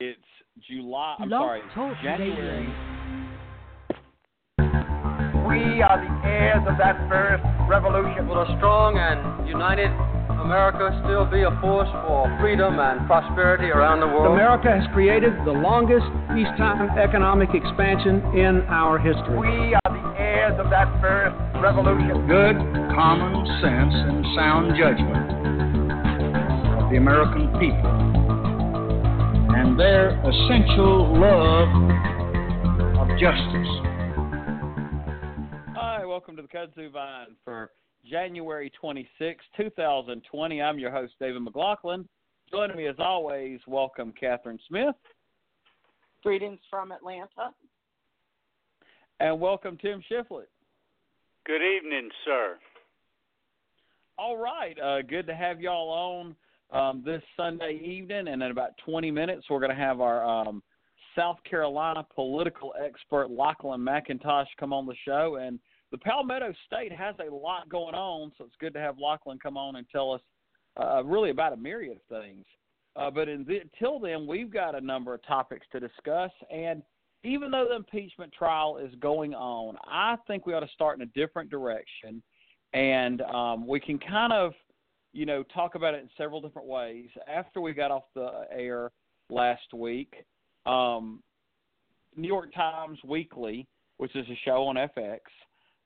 It's July. I'm Blog sorry, Talk January. We are the heirs of that first revolution. Will a strong and united America still be a force for freedom and prosperity around the world? America has created the longest peacetime economic expansion in our history. We are the heirs of that first revolution. good common sense and sound judgment of the American people and their essential love of justice. Hi, welcome to the Kudzu Vine for January 26, 2020. I'm your host, David McLaughlin. Joining me, as always, welcome Catherine Smith Greetings from Atlanta. and welcome Tim Shiflett. Good evening, sir. All right, uh, good to have y'all on um, this Sunday evening, and in about 20 minutes, we're going to have our um, South Carolina political expert Lachlan McIntosh come on the show. And the Palmetto State has a lot going on, so it's good to have Lachlan come on and tell us uh, really about a myriad of things. Uh, but until then, we've got a number of topics to discuss, and even though the impeachment trial is going on, I think we ought to start in a different direction, and um, we can kind of, you know, talk about it in several different ways. After we got off the air last week, um, New York Times Weekly, which is a show on FX,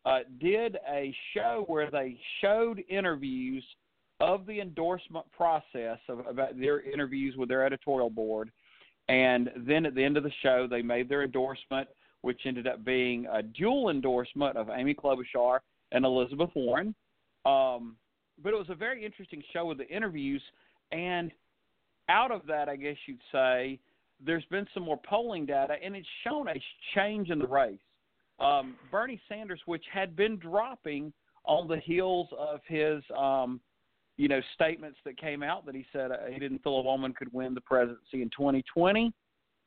uh, did a show where they showed interviews of the endorsement process of about their interviews with their editorial board and then at the end of the show, they made their endorsement, which ended up being a dual endorsement of Amy Klobuchar and Elizabeth Warren. Um, but it was a very interesting show with the interviews. And out of that, I guess you'd say, there's been some more polling data, and it's shown a change in the race. Um, Bernie Sanders, which had been dropping on the heels of his um, you know, statements that came out that he said uh, he didn't feel a woman could win the presidency in 2020,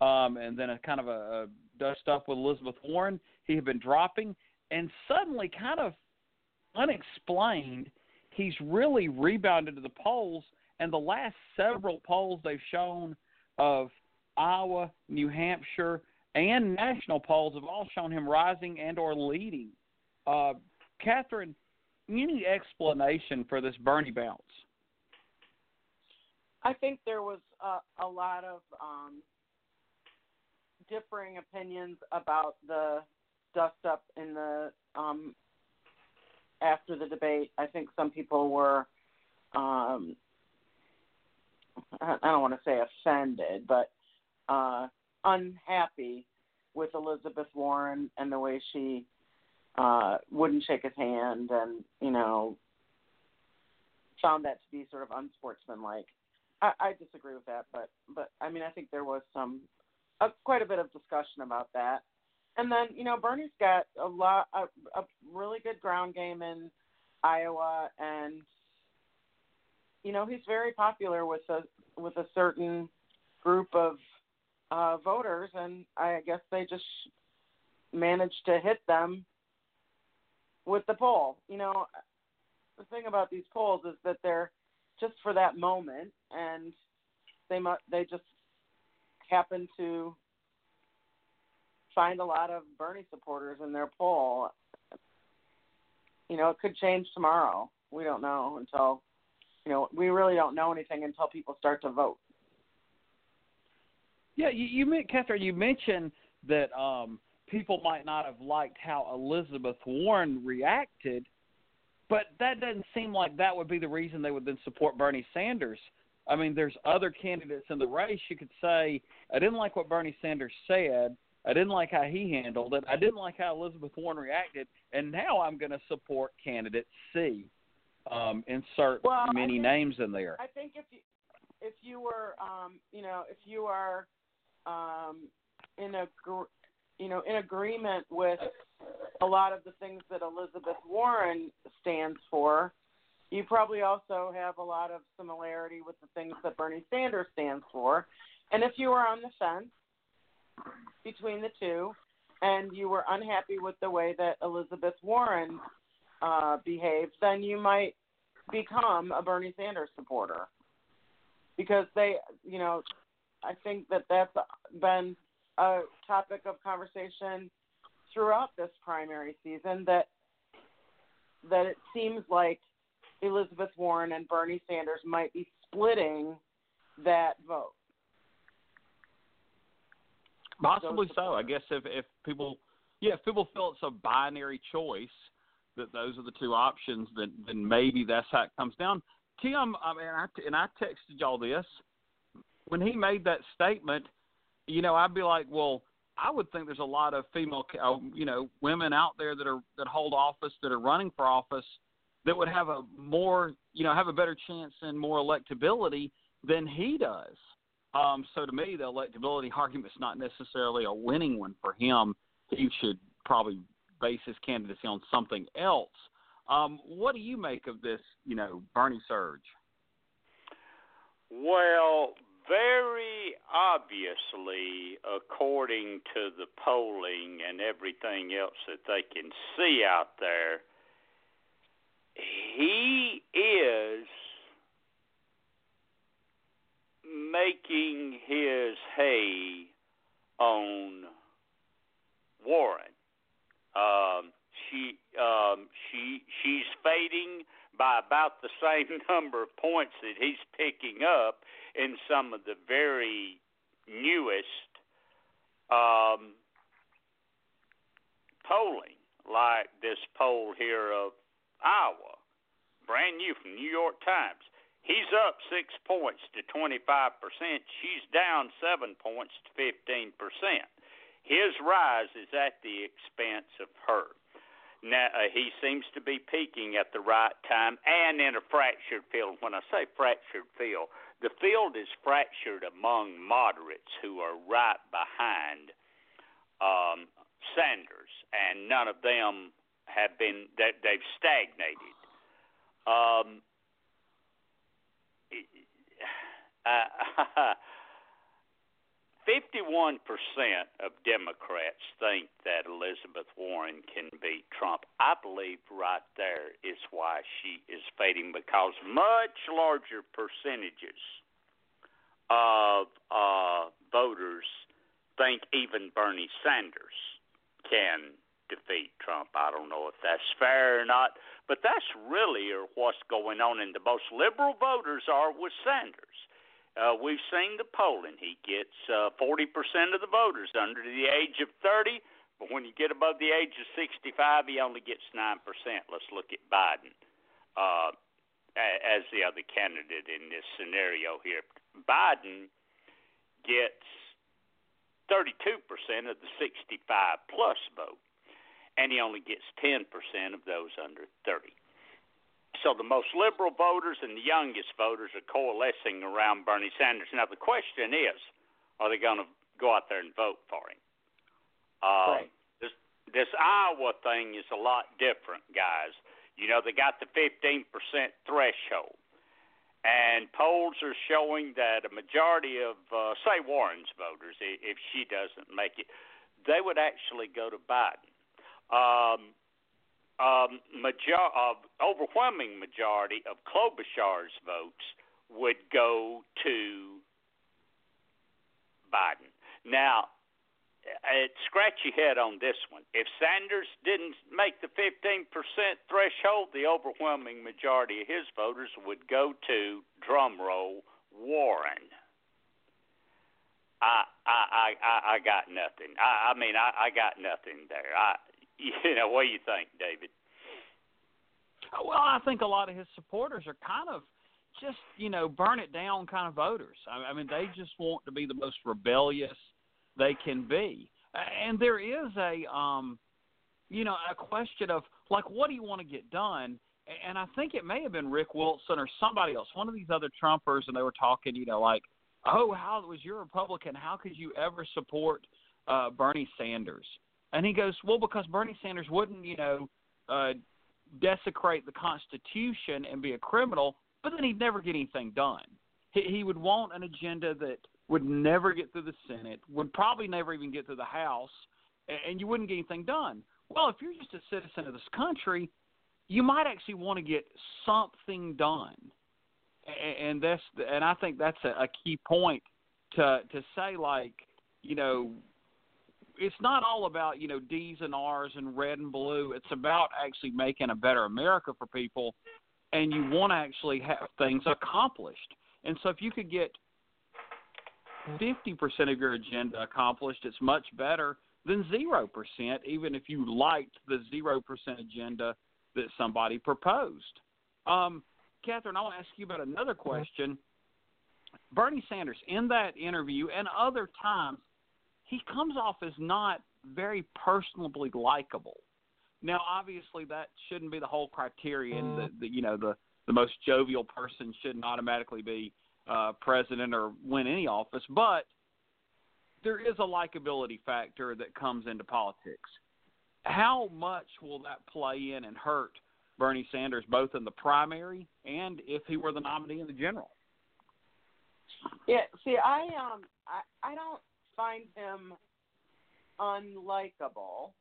um, and then a kind of a, a dust up with Elizabeth Warren. He had been dropping, and suddenly, kind of unexplained, he's really rebounded to the polls. And the last several polls they've shown of Iowa, New Hampshire, and national polls have all shown him rising and or leading. Uh, Catherine, any explanation for this Bernie bounce? I think there was a, a lot of um, differing opinions about the dust up in the um, after the debate. I think some people were, um, I don't want to say offended, but uh, unhappy with Elizabeth Warren and the way she uh, wouldn't shake his hand, and you know, found that to be sort of unsportsmanlike. I, I disagree with that, but but I mean, I think there was some uh, quite a bit of discussion about that. And then you know, Bernie's got a lot a, a really good ground game in Iowa, and you know, he's very popular with a with a certain group of uh, voters, and I guess they just managed to hit them with the poll. You know, the thing about these polls is that they're just for that moment, and they mu- they just happen to find a lot of Bernie supporters in their poll. You know, it could change tomorrow. We don't know until you know we really don't know anything until people start to vote. Yeah, you, you meant Catherine. You mentioned that um, people might not have liked how Elizabeth Warren reacted, but that doesn't seem like that would be the reason they would then support Bernie Sanders. I mean, there's other candidates in the race. You could say, I didn't like what Bernie Sanders said. I didn't like how he handled it. I didn't like how Elizabeth Warren reacted, and now I'm going to support candidate C. Um, insert Well, many think- names in there. I think if you if you were um, you know if you are um, in a you know in agreement with a lot of the things that Elizabeth Warren stands for, you probably also have a lot of similarity with the things that Bernie Sanders stands for. And if you were on the fence between the two, and you were unhappy with the way that Elizabeth Warren uh, behaved, then you might become a Bernie Sanders supporter because they, you know, I think that that's been a topic of conversation throughout this primary season. That that it seems like Elizabeth Warren and Bernie Sanders might be splitting that vote. Possibly so. I guess if if people, yeah, if people feel it's a binary choice, that those are the two options, then then maybe that's how it comes down. Tim, I mean, I, and I texted y'all this when he made that statement. You know, I'd be like, well, I would think there's a lot of female, uh, you know, women out there that are that hold office that are running for office that would have a more, you know, have a better chance and more electability than he does. Um, so to me, the electability argument is not necessarily a winning one for him. He should probably base his candidacy on something else. Um, what do you make of this, you know, Bernie surge? Well, very obviously, according to the polling and everything else that they can see out there, he is making his hay on Warren. Um, she um, she she's fading by about the same number of points that he's picking up in some of the very newest um, polling, like this poll here of Iowa, brand new from New York Times. He's up six points to 25%. She's down seven points to 15%. His rise is at the expense of her. Now, uh, he seems to be peaking at the right time and in a fractured field. When I say fractured field, the field is fractured among moderates who are right behind um, Sanders, and none of them have been that they've stagnated. Um, uh, 51% of Democrats think that Elizabeth Warren can beat Trump. I believe right there is why she is fading because much larger percentages of uh, voters think even Bernie Sanders can defeat Trump. I don't know if that's fair or not, but that's really what's going on. And the most liberal voters are with Sanders. Uh, we've seen the polling. He gets uh, 40% of the voters under the age of 30, but when you get above the age of 65, he only gets 9%. Let's look at Biden uh, as the other candidate in this scenario here. Biden gets 32% of the 65 plus vote, and he only gets 10% of those under 30. So the most liberal voters and the youngest voters are coalescing around Bernie Sanders. Now the question is, are they going to go out there and vote for him? Uh, right. This this Iowa thing is a lot different, guys. You know they got the 15% threshold, and polls are showing that a majority of, uh, say, Warren's voters, if she doesn't make it, they would actually go to Biden. Um, um, major, uh, overwhelming majority of Klobuchar's votes would go to Biden. Now, scratch your head on this one. If Sanders didn't make the 15% threshold, the overwhelming majority of his voters would go to drumroll Warren. I I I I got nothing. I I mean I I got nothing there. I You know, what do you think, David? Well, I think a lot of his supporters are kind of just, you know, burn it down kind of voters. I mean, they just want to be the most rebellious they can be. And there is a, um, you know, a question of like, what do you want to get done? And I think it may have been Rick Wilson or somebody else, one of these other Trumpers, and they were talking, you know, like, oh, how was your Republican? How could you ever support uh, Bernie Sanders? And he goes, well, because Bernie Sanders wouldn't, you know, uh, desecrate the Constitution and be a criminal, but then he'd never get anything done. He, he would want an agenda that would never get through the Senate, would probably never even get through the House, and, and you wouldn't get anything done. Well, if you're just a citizen of this country, you might actually want to get something done, and, that's and I think that's a, a key point to to say like you know it's not all about you know D's and R's and red and blue. It's about actually making a better America for people, and you want to actually have things accomplished. And so if you could get fifty percent of your agenda accomplished, it's much better than zero percent. Even if you liked the zero percent agenda that somebody proposed. Um, Catherine, I'll ask you about another question. Bernie Sanders, in that interview and other times, he comes off as not very personally likable. Now, obviously, that shouldn't be the whole criterion. That the, you know the the most jovial person shouldn't automatically be uh, president or win any office, but there is a likability factor that comes into politics. How much will that play in and hurt Bernie Sanders both in the primary and if he were the nominee in the general? Yeah, see, I um, I I don't find him unlikable.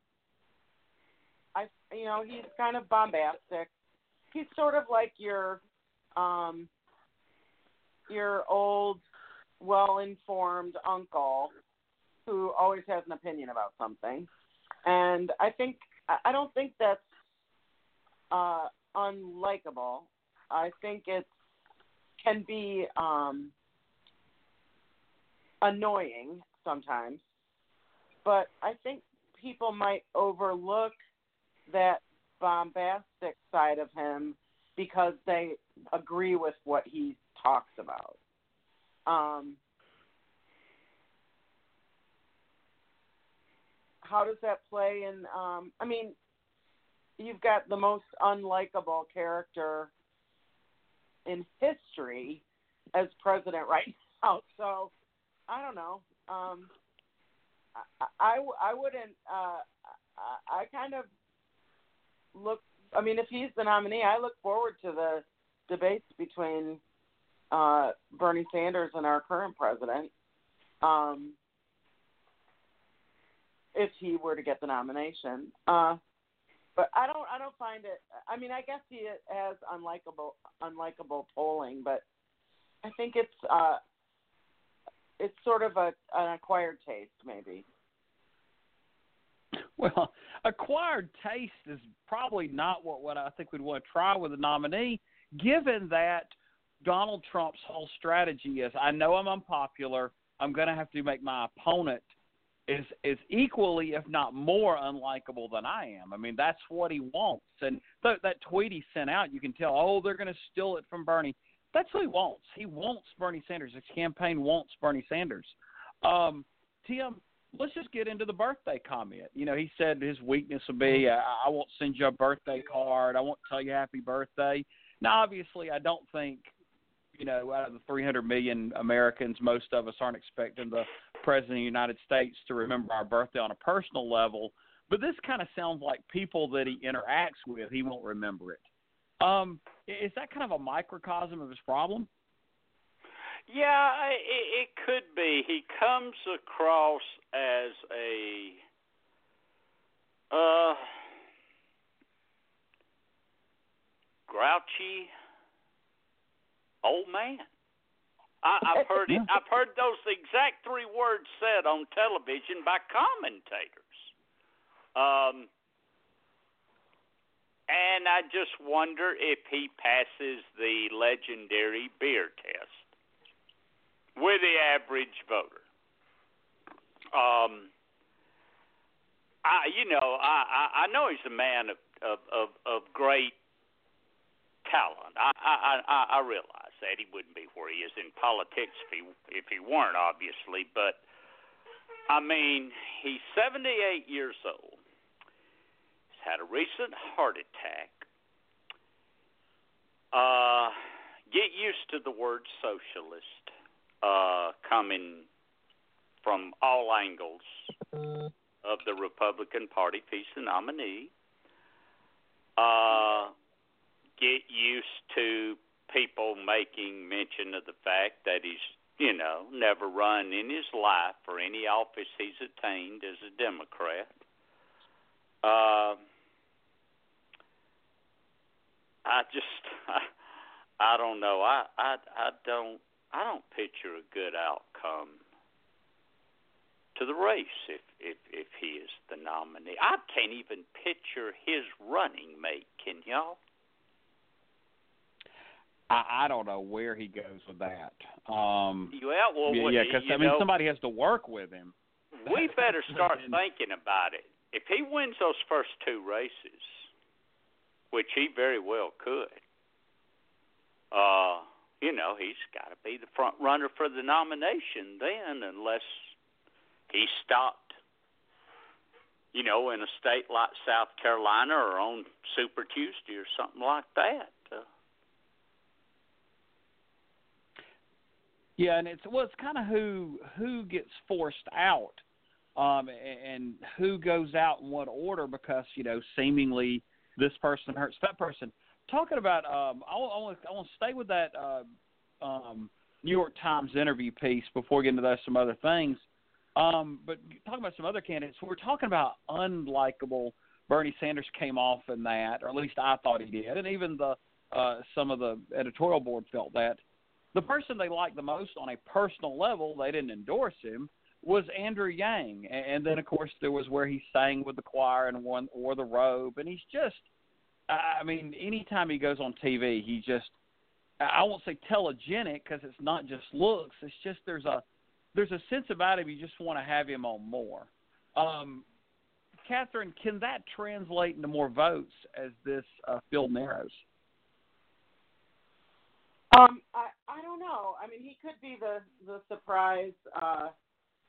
I, you know, he's kind of bombastic. He's sort of like your, um, your old, well-informed uncle who always has an opinion about something. And I think I don't think that's uh, unlikable. I think it can be um, annoying sometimes, but I think people might overlook that bombastic side of him because they agree with what he talks about. Um, how does that play in? Um, I mean, you've got the most unlikable character in history as president right now. So I don't know. Um, I, I, I wouldn't. Uh, I, I kind of look. I mean, if he's the nominee, I look forward to the debates between uh, Bernie Sanders and our current president. Um, if he were to get the nomination, uh, but I don't. I don't find it. I mean, I guess he has unlikable, unlikable polling, but I think it's uh, it's sort of a an acquired taste, maybe. Well, acquired taste is probably not what what I think we'd want to try with a nominee, given that Donald Trump's whole strategy is I know I'm unpopular. I'm going to have to make my opponent is is equally, if not more, unlikable than I am. I mean, that's what he wants. And th- that tweet he sent out, you can tell, oh, they're going to steal it from Bernie. That's what he wants. He wants Bernie Sanders. His campaign wants Bernie Sanders. Um, Tim, let's just get into the birthday comment. You know, he said his weakness would be, I, I won't send you a birthday card. I won't tell you happy birthday. Now, obviously, I don't think you know, out of the 300 million Americans, most of us aren't expecting the President of the United States to remember our birthday on a personal level. But this kind of sounds like people that he interacts with, he won't remember it. Um, is that kind of a microcosm of his problem? Yeah, it, it could be. He comes across as a uh, grouchy old man. I, I've heard it. I've heard those exact three words said on television by commentators. Um, and I just wonder if he passes the legendary beer test with the average voter. Um, I, you know, I, I, I know he's a man of, of, of, of great talent. I, I, I, I realize that he wouldn't be where he is in politics if he if he weren't, obviously. But I mean, he's 78 years old. Had a recent heart attack. Uh, get used to the word socialist uh, coming from all angles of the Republican Party he's the nominee. Uh, get used to people making mention of the fact that he's, you know, never run in his life for any office he's attained as a Democrat. Uh, I just, I, I don't know. I, I, I don't, I don't picture a good outcome to the race if if if he is the nominee. I can't even picture his running mate. Can y'all? I, I don't know where he goes with that. Um, yeah, well, yeah, because I mean know, somebody has to work with him. We better start thinking about it. If he wins those first two races, which he very well could, uh, you know, he's got to be the front runner for the nomination then, unless he stopped, you know, in a state like South Carolina or on Super Tuesday or something like that. Yeah, and it's well, it's kind of who who gets forced out, um, and who goes out in what order because you know seemingly this person hurts that person. Talking about, um, I want I want to stay with that uh, um, New York Times interview piece before getting to some other things. Um, but talking about some other candidates, we're talking about unlikable. Bernie Sanders came off in that, or at least I thought he did, and even the uh, some of the editorial board felt that the person they liked the most on a personal level, they didn't endorse him, was Andrew Yang. And then, of course, there was where he sang with the choir and one wore the robe. And he's just, I mean, anytime he goes on TV, he just, I won't say telegenic because it's not just looks. It's just there's a there's a sense about him you just want to have him on more. Um, Catherine, can that translate into more votes as this uh, field narrows? Um, I I don't know. I mean, he could be the the surprise, uh,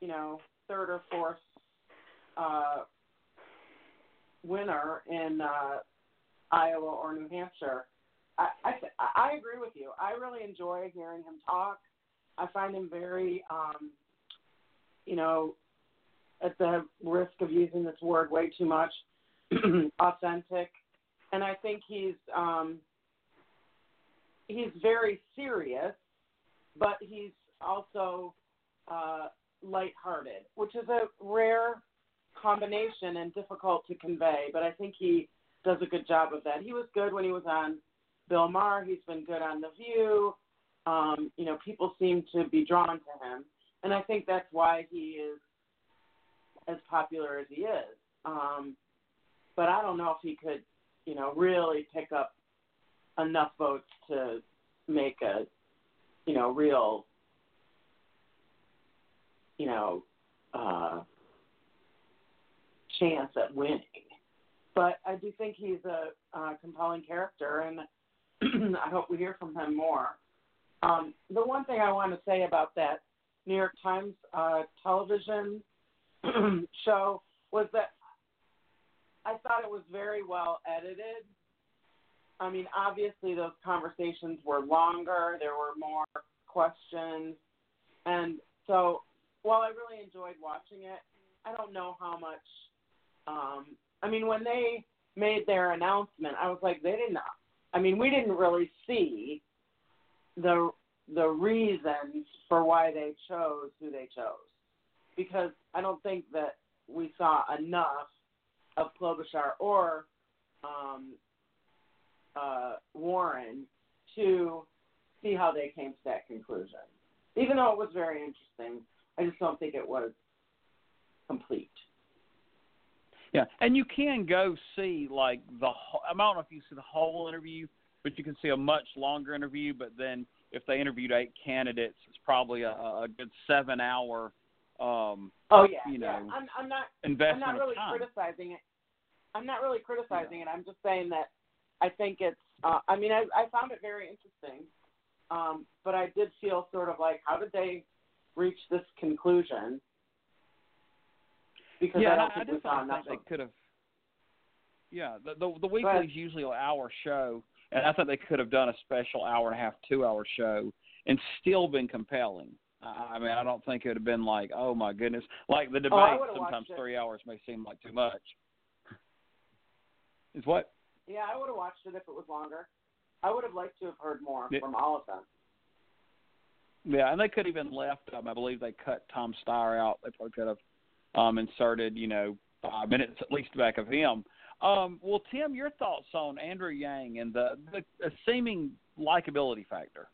you know, third or fourth uh, winner in uh, Iowa or New Hampshire. I, I I agree with you. I really enjoy hearing him talk. I find him very, um, you know, at the risk of using this word way too much, authentic, and I think he's um, he's very serious, but he's also uh, lighthearted, which is a rare combination and difficult to convey. But I think he does a good job of that. He was good when he was on Bill Maher. He's been good on The View. Um, you know, people seem to be drawn to him, and I think that's why he is as popular as he is. Um, but I don't know if he could, you know, really pick up enough votes to make a you know real you know uh, chance at winning. But I do think he's a uh, compelling character, and I hope we hear from him more. Um, the one thing I want to say about that New York Times uh, television show was that I thought it was very well edited I mean, obviously those conversations were longer. There were more questions, and so while I really enjoyed watching it, I don't know how much. Um, I mean, when they made their announcement, I was like, they didn't. I mean, we didn't really see the the reasons for why they chose who they chose, because I don't think that we saw enough of Klobuchar or um, uh, Warren to see how they came to that conclusion. Even though it was very interesting, I just don't think it was complete. Yeah, and you can go see like the. I don't know if you see the whole interview, but you can see a much longer interview. But then if they interviewed eight candidates, it's probably a, a good seven hour. Um, oh yeah, you know, yeah. I'm, I'm not. I'm not really criticizing it. I'm not really criticizing yeah. it. I'm just saying that I think it's. Uh, I mean, I, I found it very interesting, um, but I did feel sort of like, how did they reach this conclusion? Because yeah, I don't I, think I we saw think they could have. Yeah, the the, the weekly is usually an hour show, and I think they could have done a special hour and a half, two hour show, and still been compelling. I mean, I don't think it would have been like, oh my goodness, like the oh, debate. Oh, sometimes it. three hours may seem like too much. Is what? Yeah, I would have watched it if it was longer. I would have liked to have heard more Yeah. from all of them. Yeah, and they could even left. Um, I believe they cut Tom Steyer out. They probably could have um, inserted, you know, five minutes at least back of him. Um, well, Tim, your thoughts on Andrew Yang and the, the, the seeming likability factor?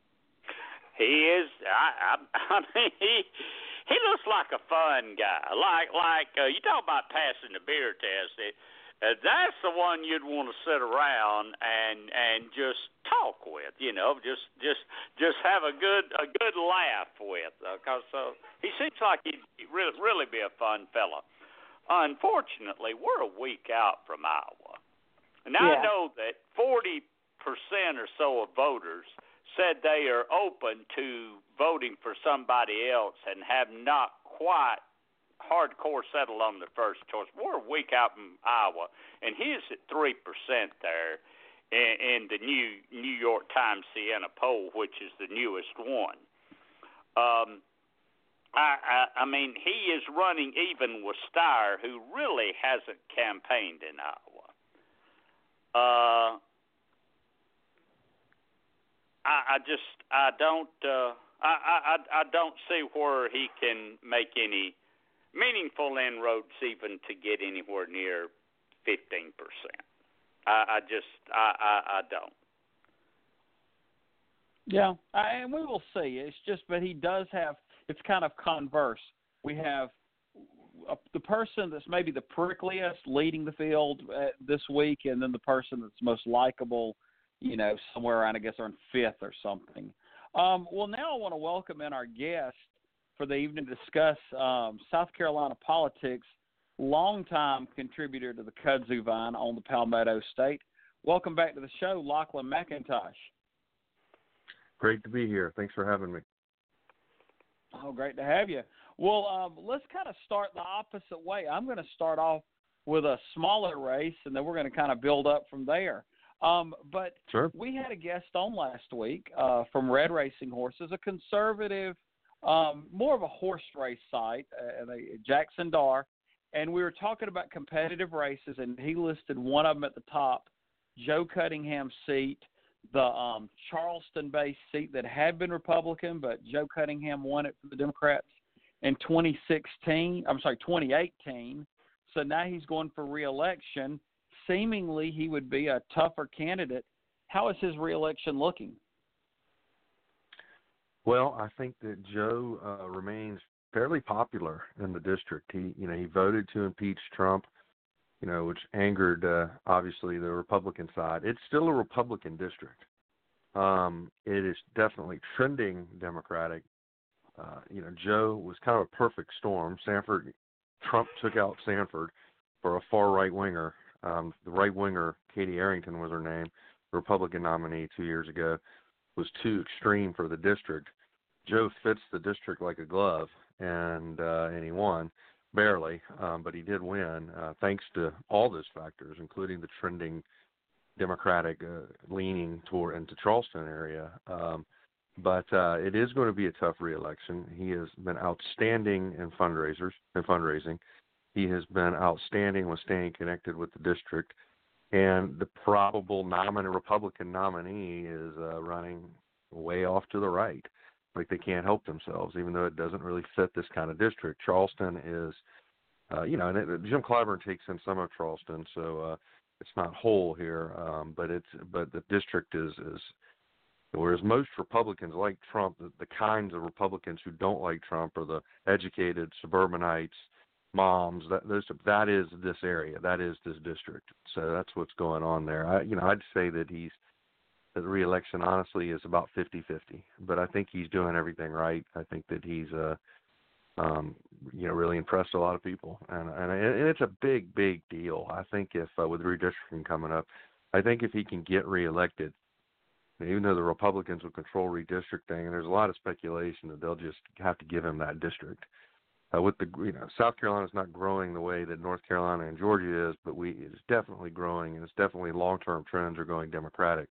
He is. I, I, I mean, he he looks like a fun guy. Like like uh, you talk about passing the beer test. It, uh, that's the one you'd want to sit around and and just talk with. You know, just just just have a good a good laugh with. Because uh, uh, he seems like he'd really really be a fun fella. Unfortunately, we're a week out from Iowa. Now yeah. I know that forty percent or so of voters said they are open to voting for somebody else and have not quite hardcore settled on the first choice. We're a week out from Iowa, and he's at three percent there in, in the new New York Times Siena poll, which is the newest one. Um, I, I, I mean, he is running even with Steyer, who really hasn't campaigned in Iowa. Uh, I, I just I don't uh, I, I I don't see where he can make any meaningful inroads even to get anywhere near fifteen percent. I, I just I, I I don't. Yeah, I, and we will see. It's just, but he does have. It's kind of converse. We have a, the person that's maybe the prickliest leading the field uh, this week, and then the person that's most likable you know, somewhere around, I guess, on fifth or something. Um, well, now I want to welcome in our guest for the evening to discuss um, South Carolina politics, longtime contributor to the Kudzu Vine on the Palmetto State. Welcome back to the show, Lachlan McIntosh. Great to be here. Thanks for having me. Oh, great to have you. Well, um, let's kind of start the opposite way. I'm going to start off with a smaller race, and then we're going to kind of build up from there. Um, but sure. we had a guest on last week uh, from Red Racing Horses, a conservative, um, more of a horse race site, uh, Jackson Dar, and we were talking about competitive races, and he listed one of them at the top, Joe Cunningham's seat, the um, Charleston-based seat that had been Republican, but Joe Cunningham won it for the Democrats in 2016. I'm sorry, 2018. So now he's going for reelection seemingly he would be a tougher candidate. How is his reelection looking? Well, I think that Joe uh, remains fairly popular in the district. He, you know, he voted to impeach Trump, you know, which angered uh, obviously the Republican side. It's still a Republican district. Um, it is definitely trending Democratic. Uh, you know, Joe was kind of a perfect storm. Sanford, Trump took out Sanford for a far right winger, um, the right winger, Katie Arrington was her name, Republican nominee two years ago, was too extreme for the district. Joe fits the district like a glove, and uh, and he won barely, um, but he did win uh, thanks to all those factors, including the trending Democratic uh, leaning toward into Charleston area. Um, but uh, it is going to be a tough reelection. He has been outstanding in fundraisers and fundraising. He has been outstanding with staying connected with the district, and the probable nominee Republican nominee is uh, running way off to the right. Like they can't help themselves, even though it doesn't really fit this kind of district. Charleston is, uh, you know, and it, Jim Clyburn takes in some of Charleston, so uh, it's not whole here, um, but it's but the district is is Whereas most Republicans like Trump, the, the kinds of Republicans who don't like Trump are the educated suburbanites, moms that those that is this area that is this district. So that's what's going on there. I you know i'd say that he's the reelection honestly is about fifty fifty but i think he's doing everything right. I think that he's uh um you know really impressed a lot of people. And and, and it's a big big deal. I think if uh, with redistricting coming up i think if he can get reelected even though the republicans will control redistricting and there's a lot of speculation that they'll just have to give him that district Uh, with the you know South Carolina is not growing the way that North Carolina and Georgia is, but we it's definitely growing, and it's definitely long term trends are going Democratic.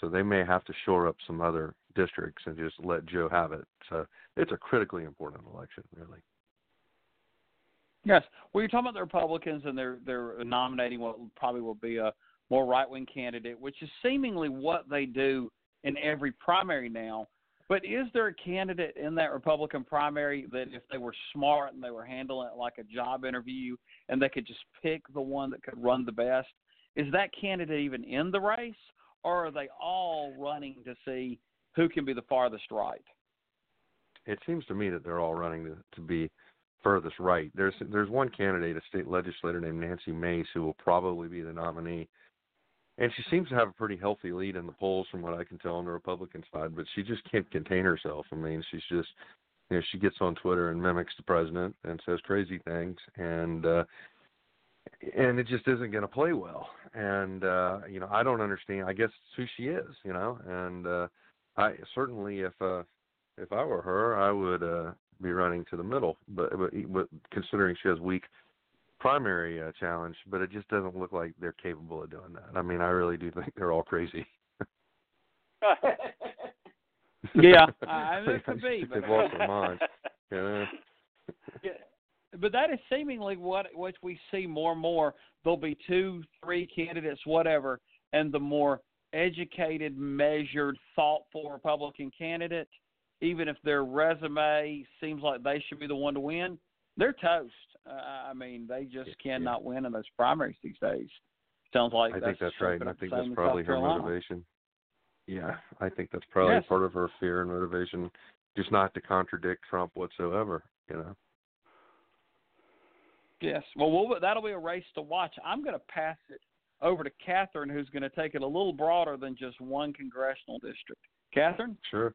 So they may have to shore up some other districts and just let Joe have it. So it's a critically important election, really. Yes. Well, you're talking about the Republicans, and they're they're nominating what probably will be a more right wing candidate, which is seemingly what they do in every primary now. But is there a candidate in that Republican primary that if they were smart and they were handling it like a job interview and they could just pick the one that could run the best, is that candidate even in the race or are they all running to see who can be the farthest right? it seems to me that they're all running to, to be furthest right. There's there's one candidate, a state legislator named Nancy Mace, who will probably be the nominee, and she seems to have a pretty healthy lead in the polls, from what I can tell on the Republican side. But she just can't contain herself. I mean, she's just you know she gets on Twitter and mimics the president and says crazy things, and uh, and it just isn't going to play well. And uh, you know, I don't understand. I guess it's who she is, you know. And uh, I certainly, if uh, if I were her, I would uh, be running to the middle. But, but, but considering she has weak primary uh, challenge, but it just doesn't look like they're capable of doing that. I mean, I really do think they're all crazy. yeah, it could be. They've lost their minds. You know? yeah, but that is seemingly what what we see more and more. There'll be two, three candidates, whatever, and the more educated, measured, thoughtful Republican candidate, even if their resume seems like they should be the one to win, they're toast. Uh, I mean, they just cannot yeah. win in those primaries these days. Sounds like I that's think that's right. And I think that's probably her motivation. Yeah, I think that's probably yes. part of her fear and motivation, just not to contradict Trump whatsoever. You know. Yes. Well, we'll that'll be a race to watch. I'm going to pass it over to Catherine, who's going to take it a little broader than just one congressional district. Catherine? Sure.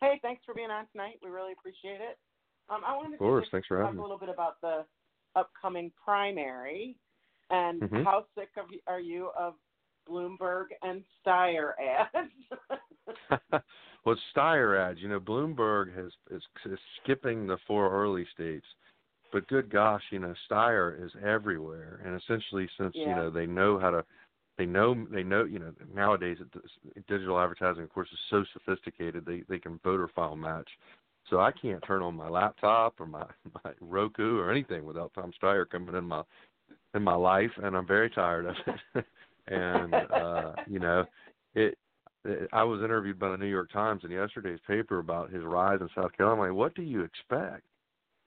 Hey, thanks for being on tonight. We really appreciate it. Um, I wanted of course. to thanks for talk having a me. little bit about the upcoming primary and Mhm. how sick of, are you of Bloomberg and Steyer ads? well, Steyer ads. You know, Bloomberg has is, is skipping the four early states, but good gosh, you know, Steyer is everywhere. And essentially, since you know they know how to, they know they know you know nowadays digital advertising, of course, is so sophisticated. They they can voter file match. So I can't turn on my laptop or my my Roku or anything without Tom Steyer coming in my in my life, and I'm very tired of it. and uh, you know, it. I was interviewed by the New York Times in yesterday's paper about his rise in South Carolina. Like, what do you expect?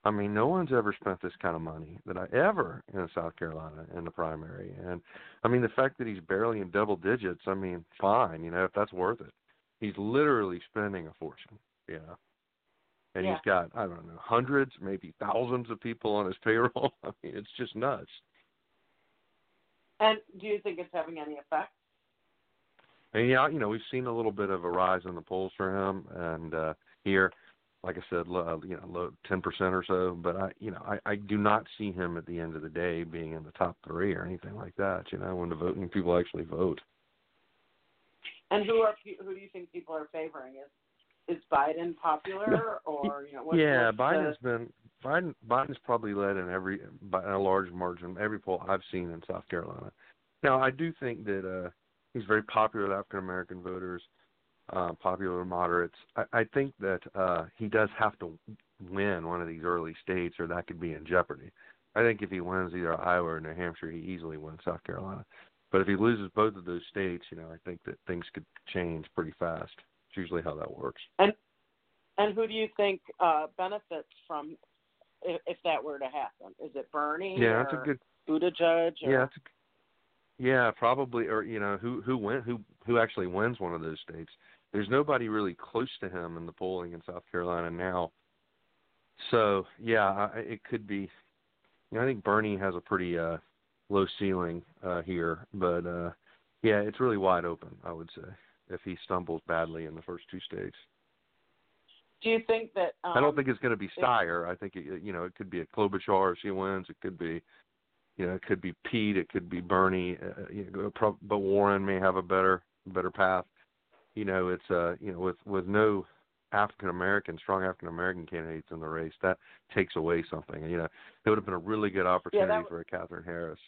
I mean, no one's ever spent this kind of money that I ever in South Carolina in the primary. And I mean, the fact that he's barely in double digits, I mean, fine, you know, if that's worth it. He's literally spending a fortune, you know. And Yeah. he's got, I don't know, hundreds, maybe thousands of people on his payroll. I mean, it's just nuts. and do you think it's having any effect? And yeah, you know, we've seen a little bit of a rise in the polls for him, and uh here, like I said, low, uh, you know, low ten percent or so. But I, you know, I, I do not see him at the end of the day being in the top three or anything like that. You know, when the voting people actually vote. And who are who do you think people are favoring? Is is Biden popular or you know? What, yeah, what's the- Biden's been Biden. Biden's probably led in every by a large margin every poll I've seen in South Carolina. Now, I do think that uh he's very popular with African American voters, uh, popular moderates. I, I think that uh he does have to win one of these early states, or that could be in jeopardy. I think if he wins either Iowa or New Hampshire, he easily wins South Carolina. But if he loses both of those states, you know, I think that things could change pretty fast. Usually how that works. And and who do you think uh benefits from if, if that were to happen? Is it Bernie? Yeah, that's a good Buttigieg. Or, Yeah, it's a, yeah, probably, or you know, who who win who who actually wins one of those states. There's nobody really close to him in the polling in South Carolina now. So yeah, I, it could be. You know, I think Bernie has a pretty uh, low ceiling uh, here, but uh, yeah, it's really wide open. I would say if he stumbles badly in the first two states. Do you think that? Um, I don't think it's going to be Steyer. I think it, you know it could be a Klobuchar if she wins. It could be, you know, it could be Pete. It could be Bernie. Uh, you know, but Warren may have a better better path. You know, it's uh, you know, with with no African American, strong African American candidates in the race, that takes away something. You know, it would have been a really good opportunity that- for a Catherine Harris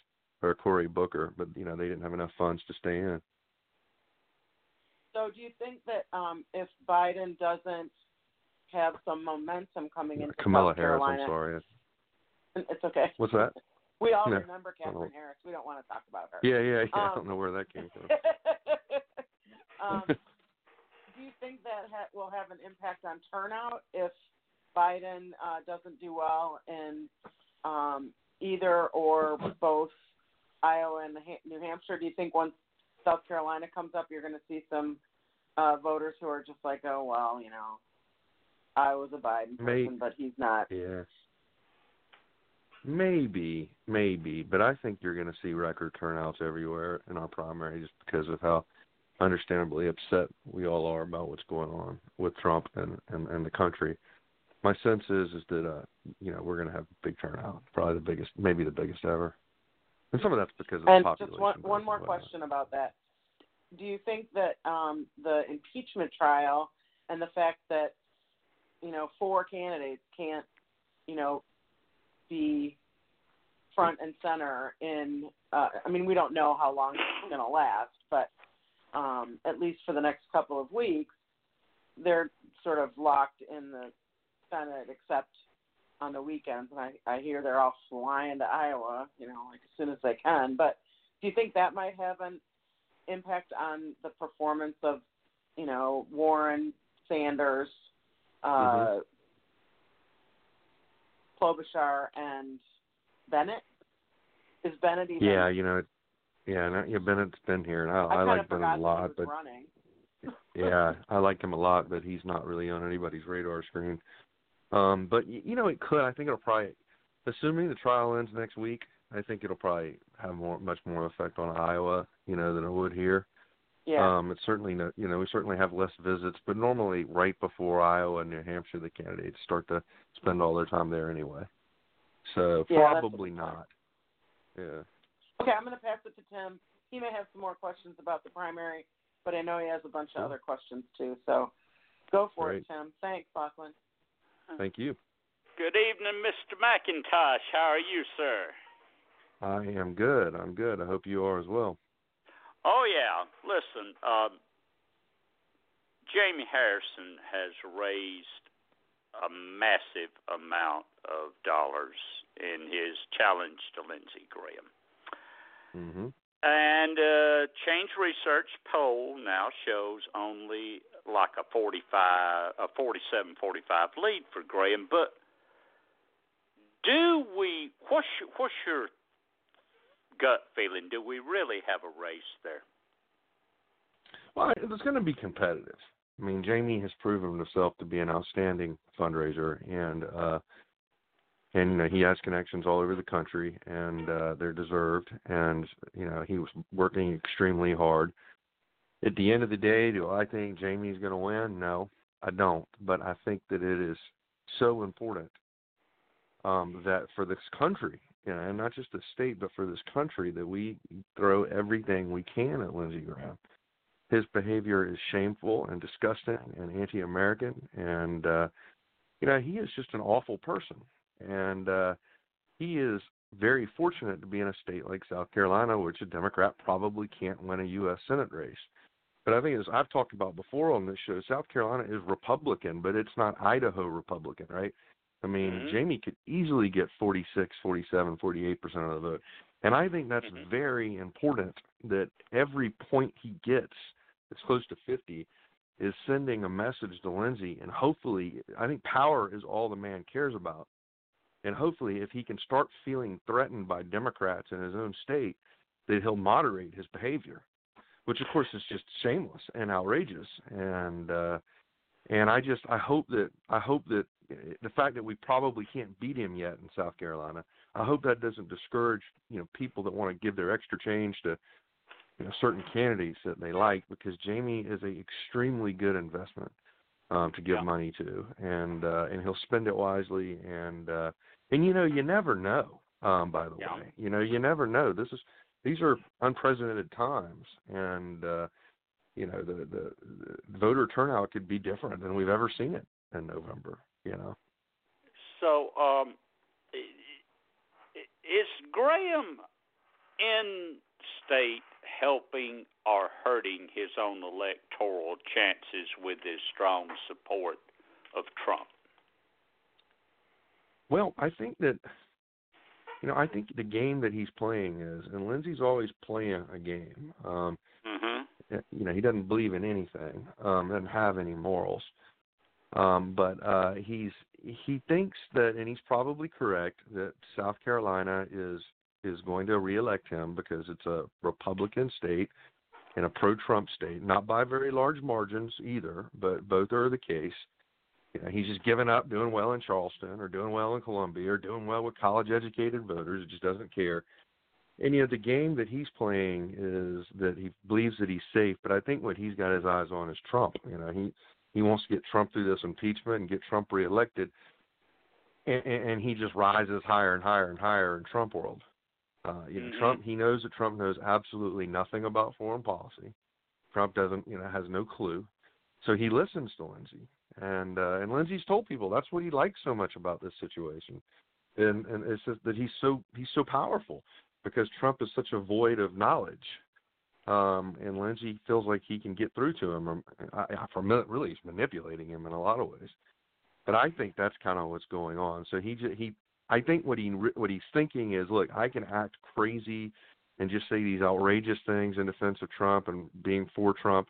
or a Cory Booker, but you know they didn't have enough funds to stay in. So do you think that um if Biden doesn't have some momentum coming into Kamala South Harris, Carolina, I'm sorry. it's okay. What's that? We all No. remember I Catherine. Harris. We don't want to talk about her. Yeah, yeah, yeah. I Um, don't know where that came from. um, do you think that ha- will have an impact on turnout if Biden uh, doesn't do well in um, either or both Iowa and New Hampshire? Do you think once South Carolina comes up, you're going to see some uh, voters who are just like, oh well, you know, I was a Biden person, May- but he's not. Yeah. Maybe, maybe, but I think you're going to see record turnouts everywhere in our primary just because of how understandably upset we all are about what's going on with Trump and and, and the country. My sense is is that uh you know we're going to have a big turnout, probably the biggest, maybe the biggest ever. And some of that's because of And the population. just one one more question about that. Do you think that um, the impeachment trial and the fact that you know four candidates can't you know be front and center in uh, I mean we don't know how long it's going to last, but um, at least for the next couple of weeks they're sort of locked in the Senate except on the weekends and I, I hear they're all flying to Iowa, you know, like as soon as they can. But do you think that might have an impact on the performance of, you know, Warren, Sanders, uh, Mhm. Klobuchar, and Bennet? Is Bennet even? Yeah, you know, yeah, no, yeah. Bennet's been here, and I, I, I like Bennet a lot, but running. yeah, I like him a lot, but he's not really on anybody's radar screen. Um, but you know, it could. I think it'll probably, assuming the trial ends next week, I think it'll probably have more, much more effect on Iowa, you know, than it would here. Yeah. Um, it's certainly no, you know, we certainly have less visits, but normally right before Iowa and New Hampshire, the candidates start to spend all their time there anyway. So Yeah, probably a good point. not. Yeah. Okay, I'm going to pass it to Tim. He may have some more questions about the primary, but I know he has a bunch of other questions too. So go for Great. it, Tim. Thanks, Lachlan. Thank you. Good evening, Mr. McIntosh. How are you, sir? I am good. I'm good. I hope you are as well. Oh yeah. Listen, um, Jamie Harrison has raised a massive amount of dollars in his challenge to Lindsey Graham. Mhm. And uh, Change Research poll now shows only like a 45, a 47, 45 lead for Graham. But do we? What's your, what's your gut feeling? Do we really have a race there? Well, it's going to be competitive. I mean, Jamie has proven himself to be an outstanding fundraiser, and uh, and you know, he has connections all over the country, and uh, they're deserved. And you know, he was working extremely hard. At the end of the day, do I think Jamie's going to win? No, I don't. But I think that it is so important um, that for this country, you know, and not just the state, but for this country, that we throw everything we can at Lindsey Graham his behavior is shameful and disgusting and anti-American, and uh, you know he is just an awful person, and uh, he is very fortunate to be in a state like South Carolina, which a Democrat probably can't win a U.S. Senate race. But I think, as I've talked about before on this show, South Carolina is Republican, but it's not Idaho Republican, right? I mean, Mhm. Jamie could easily get 46, 47, 48 percent of the vote, and I think that's Mhm. very important that every point he gets it's close to 50, is sending a message to Lindsey. And hopefully, I think power is all the man cares about. And hopefully, if he can start feeling threatened by Democrats in his own state, that he'll moderate his behavior, which of course is just shameless and outrageous. And uh, and I just I hope that I hope that the fact that we probably can't beat him yet in South Carolina, I hope that doesn't discourage you know people that want to give their extra change to you know, certain candidates that they like because Jamie is a extremely good investment um, to give Yeah. money to, and uh, and he'll spend it wisely, and uh, and you know you never know. Um, by the Yeah. way, you know you never know. This is these are unprecedented times, and uh, you know the, the the voter turnout could be different than we've ever seen it in November. You know. So, um, is Graham in state helping or hurting his own electoral chances with his strong support of Trump? Well, I think that you know, I think the game that he's playing is, and Lindsey's always playing a game. Um, hmm you know, he doesn't believe in anything, um, doesn't have any morals. Um, but uh, he's he thinks that, and he's probably correct that South Carolina is is going to reelect him because it's a Republican state and a pro-Trump state, not by very large margins either, but both are the case. You know, he's just given up doing well in Charleston or doing well in Columbia or doing well with college educated voters. He just doesn't care. And you know, the game that he's playing is that he believes that he's safe, but I think what he's got his eyes on is Trump. You know, he he wants to get Trump through this impeachment and get Trump reelected, and, and he just rises higher and higher and higher in Trump world. Uh, you know, mm-hmm. Trump he knows that Trump knows absolutely nothing about foreign policy. Trump doesn't, you know, has no clue. So he listens to Lindsey, and uh, and Lindsey's told people that's what he likes so much about this situation, and and it's just that he's so he's so powerful because Trump is such a void of knowledge, um, and Lindsey feels like he can get through to him. Um, I, I, for really, he's manipulating him in a lot of ways, but I think that's kind of what's going on. So he he I think what he what he's thinking is, look, I can act crazy and just say these outrageous things in defense of Trump and being for Trump,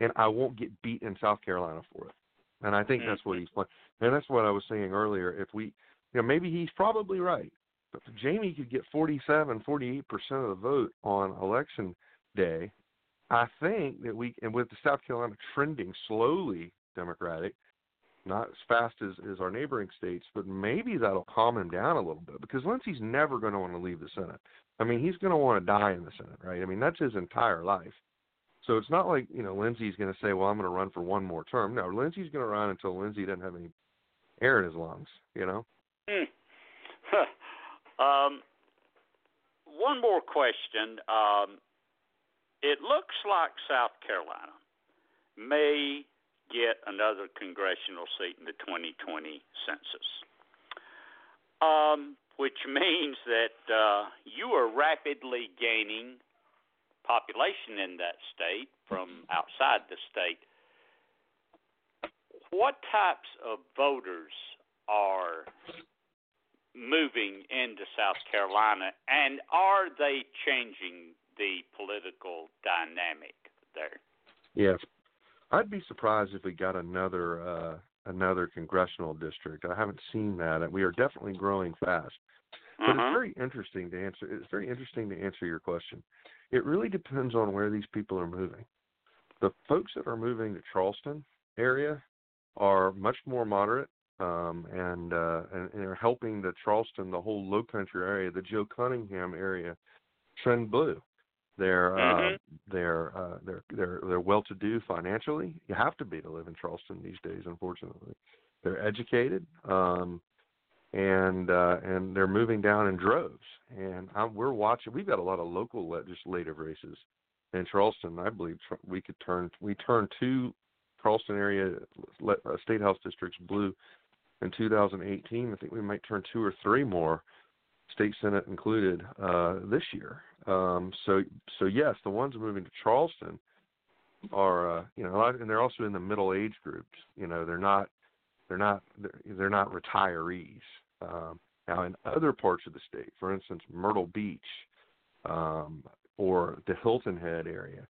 and I won't get beat in South Carolina for it. And I think that's what mm-hmm. he's playing. And that's what I was saying earlier. If we, you know, maybe he's probably right. But if Jamie could get 47, 48 percent of the vote on election day, I think that we, and with the South Carolina trending slowly Democratic, not as fast as, as our neighboring states, but maybe that'll calm him down a little bit because Lindsey's never going to want to leave the Senate. I mean, he's going to want to die in the Senate, right? I mean, that's his entire life. So it's not like you know Lindsey's going to say, "Well, I'm going to run for one more term." No, Lindsey's going to run until Lindsey doesn't have any air in his lungs. You know. Hmm. um, one more question. Um, it looks like South Carolina may get another congressional seat in the 2020 census. Um, which means that uh, you are rapidly gaining population in that state from outside the state. What types of voters are moving into South Carolina, and are they changing the political dynamic there? Yes, I'd be surprised if we got another uh, another congressional district. I haven't seen that, and we are definitely growing fast. But uh-huh. it's very interesting to answer. It's very interesting to answer your question. It really depends on where these people are moving. The folks that are moving to Charleston area are much more moderate um, and, uh, and and are helping the Charleston, the whole Low Country area, the Joe Cunningham area, trend blue. They're uh, mm-hmm. uh, they're uh, they're they're they're well to do financially. You have to be to live in Charleston these days, unfortunately. They're educated, um, and uh, and they're moving down in droves. And I'm, we're watching. We've got a lot of local legislative races in Charleston. I believe we could turn we turned two Charleston area uh, state house districts blue in 2018. I think we might turn two or three more state senate included uh, this year. Um, so so yes, the ones moving to Charleston are uh, you know and they're also in the middle age groups. You know they're not they're not they're, they're not retirees. Um, now in other parts of the state, for instance Myrtle Beach um, or the Hilton Head area,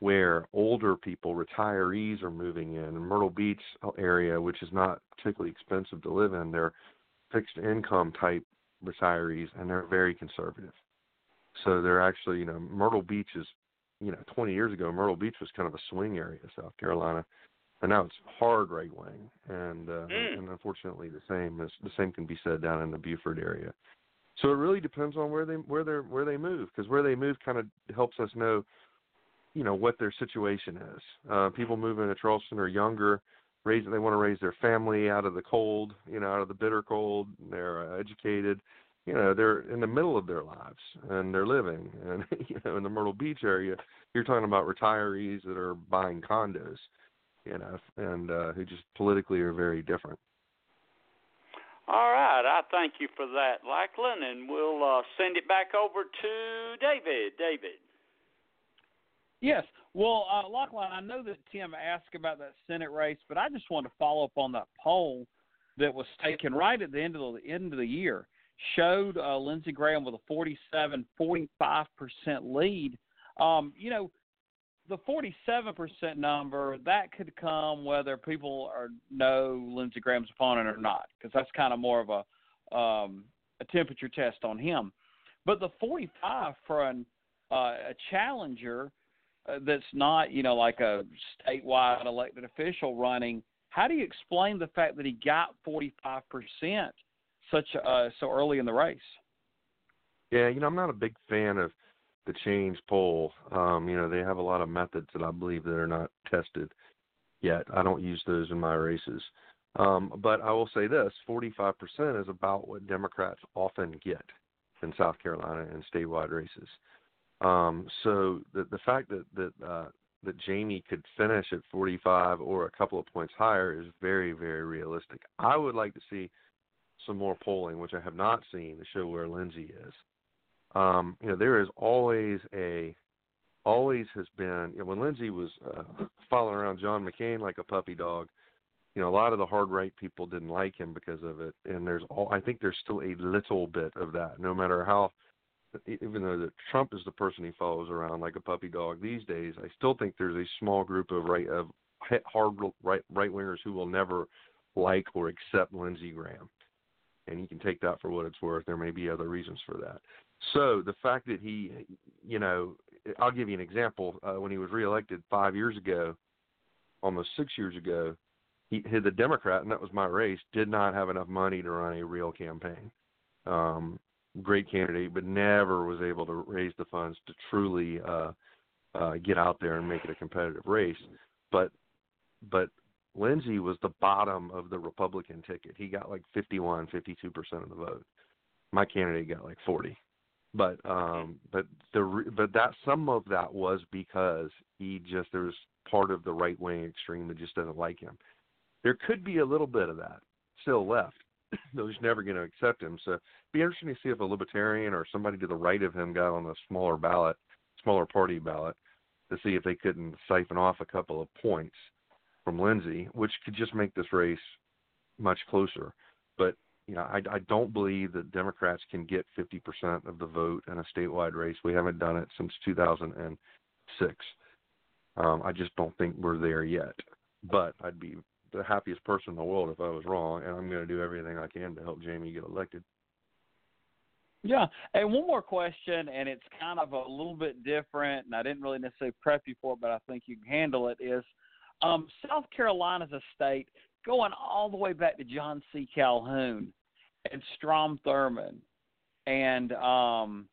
where older people, retirees, are moving in. In Myrtle Beach area, which is not particularly expensive to live in, they're fixed income type retirees, and they're very conservative. So they're actually, you know, Myrtle Beach is, you know, 20 years ago, Myrtle Beach was kind of a swing area, of South Carolina, and now it's hard right wing, and uh, mm. and unfortunately the same is the same can be said down in the Beaufort area. So it really depends on where they where they where they move, because where they move kind of helps us know, you know, what their situation is. Uh, people moving to Charleston are younger raise they want to raise their family out of the cold, you know, out of the bitter cold. They're uh, educated, you know, they're in the middle of their lives and they're living. And you know, in the Myrtle Beach area, you're talking about retirees that are buying condos, you know, and uh, who just politically are very different. All right, I thank you for that, Lachlan, and we'll uh, send it back over to David. David. Yes. Well, uh, Lachlan, I know that Tim asked about that Senate race, but I just want to follow up on that poll that was taken right at the end of the end of the year. Showed uh, Lindsey Graham with a 47.5% lead. Um, you know, the 47% number that could come whether people are know Lindsey Graham's opponent or not, because that's kind of more of a um, a temperature test on him. But the 45 for an, uh, a challenger uh, that's not you know like a statewide elected official running How do you explain the fact that he got 45 percent such uh, so early in the race? Yeah, you know, I'm not a big fan of the change poll. Um, you know, they have a lot of methods that I believe that are not tested yet. I don't use those in my races. Um, but I will say this 45% is about what Democrats often get in South Carolina in statewide races. Um, so the, the fact that, that, uh, that Jamie could finish at 45 or a couple of points higher is very, very realistic. I would like to see some more polling, which I have not seen, to show where Lindsey is. Um, you know, there is always a, always has been, you know, when Lindsey was uh, following around John McCain like a puppy dog, you know, a lot of the hard right people didn't like him because of it, and there's all I think there's still a little bit of that. No matter how, even though that Trump is the person he follows around like a puppy dog these days, I still think there's a small group of right of hard right right wingers who will never like or accept Lindsey Graham, and you can take that for what it's worth. There may be other reasons for that. So the fact that he, you know, I'll give you an example. Uh, when he was reelected five years ago, almost six years ago, he, he the Democrat, and that was my race, did not have enough money to run a real campaign. Um, great candidate, but never was able to raise the funds to truly uh, uh, get out there and make it a competitive race. But but Lindsey was the bottom of the Republican ticket. He got like 51, 52 percent of the vote. My candidate got like 40. But um, but the but that some of that was because he just there was part of the right wing extreme that just doesn't like him there could be a little bit of that still left. They're just never going to accept him. So it'd be interesting to see if a libertarian or somebody to the right of him got on a smaller ballot, smaller party ballot, to see if they couldn't siphon off a couple of points from Lindsey, which could just make this race much closer. But you know, I, I don't believe that Democrats can get 50% of the vote in a statewide race. We haven't done it since 2006. Um, I just don't think we're there yet. But I'd be the happiest person in the world if I was wrong, and I'm going to do everything I can to help Jamie get elected. Yeah, and one more question, and it's kind of a little bit different, and I didn't really necessarily prep you for it, but I think you can handle it. Is um, South Carolina's a state going all the way back to John C. Calhoun and Strom Thurmond and um,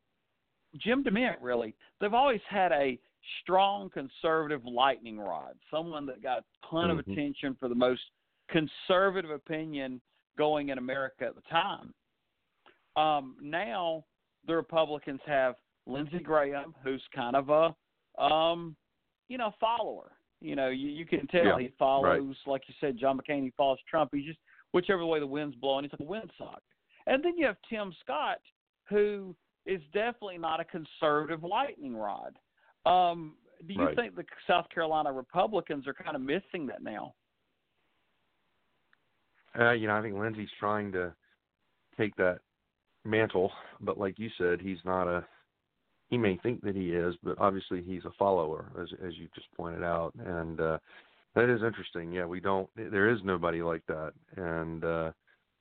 Jim DeMint. Really, they've always had a strong conservative lightning rod, someone that got a ton mm-hmm. of attention for the most conservative opinion going in America at the time. Um, now the Republicans have Lindsey Graham, who's kind of a, um, you know, follower. You know, you, you can tell yeah, he follows, right. like you said, John McCain. He follows Trump. He's just whichever way the wind's blowing, he's like a windsock. And then you have Tim Scott, who is definitely not a conservative lightning rod. Um, do you right. think the South Carolina Republicans are kind of missing that now? Uh, you know, I think Lindsey's trying to take that mantle, but like you said, he's not a. He may think that he is, but obviously he's a follower, as as you just pointed out, and uh, that is interesting. Yeah, we don't. There is nobody like that, and uh,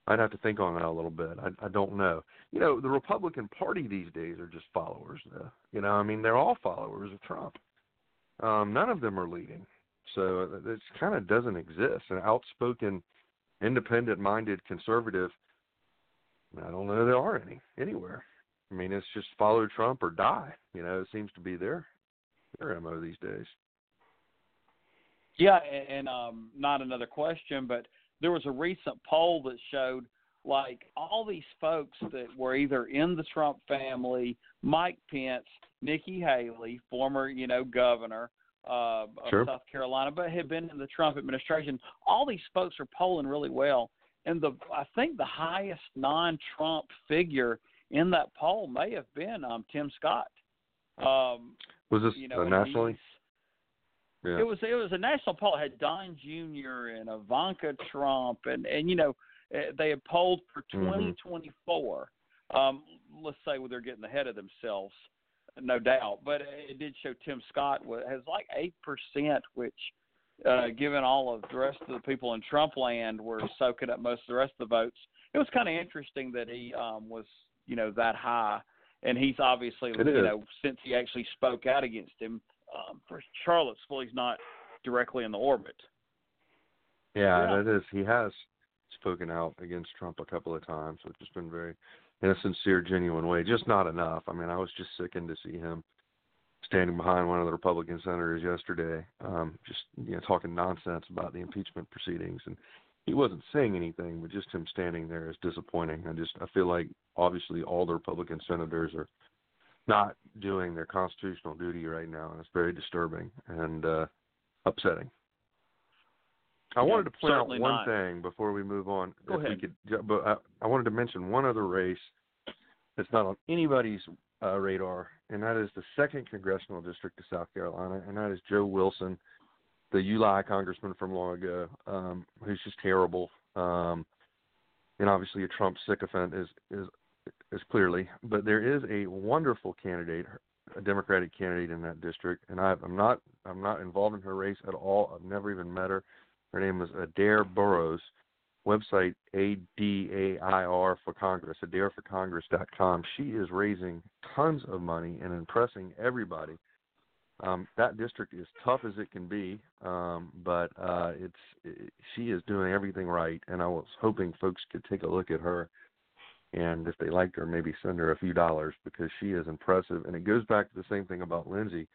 I'd have to think on that a little bit. I, I don't know. You know, the Republican Party these days are just followers. Though. You know, I mean, they're all followers of Trump. Um, none of them are leading, so it kind of doesn't exist. An outspoken, independent-minded conservative. I don't know there are any anywhere. I mean, it's just follow Trump or die. You know, it seems to be their their mo these days. Yeah, and, and um, not another question, but there was a recent poll that showed like all these folks that were either in the Trump family, Mike Pence, Nikki Haley, former, you know, governor uh, of sure. South Carolina, but had been in the Trump administration. All these folks are polling really well, and the I think the highest non-Trump figure in that poll may have been um, Tim Scott. Um, was this you know, uh, nationally? Yeah. It was it was a national poll. It had Don Jr. and Ivanka Trump, and and you know eh, they had polled for 2024. Mm-hmm. Um, let's say well, they're getting ahead of themselves, no doubt. But it did show Tim Scott has like eight percent, which, uh, given all of the rest of the people in Trump land were soaking up most of the rest of the votes. It was kind of interesting that he um, was you know that high, and he's obviously it you is. know since he actually spoke out against him um, for Charlottesville, he's not directly in the orbit. Yeah, Yeah. that is. He has spoken out against Trump a couple of times, which has been very in a sincere, genuine way. Just not enough. I mean, I was just sickened to see him standing behind one of the Republican senators yesterday, um, just you know, talking nonsense about the impeachment proceedings, and he wasn't saying anything, but just him standing there is disappointing. I just I feel like obviously all the Republican senators are not doing their constitutional duty right now, and it's very disturbing and uh, upsetting. I Yeah, wanted to point out one not. thing before we move on. Go if ahead. we could, but I, I wanted to mention one other race that's not on anybody's uh, radar, and that is the second congressional district of South Carolina, and that is Joe Wilson, the You Lie congressman from long ago, um, who's just terrible, um, and obviously a Trump sycophant is is is clearly. But there is a wonderful candidate, a Democratic candidate in that district, and I, I'm not I'm not involved in her race at all. I've never even met her. Her name is Adair Boroughs. Website A D A I R for Congress, AdairForCongress.com. She is raising tons of money and impressing everybody. Um, that district is tough as it can be, um, but uh, it's it, she is doing everything right. And I was hoping folks could take a look at her, and if they liked her, maybe send her a few dollars because she is impressive. And it goes back to the same thing about Lindsey.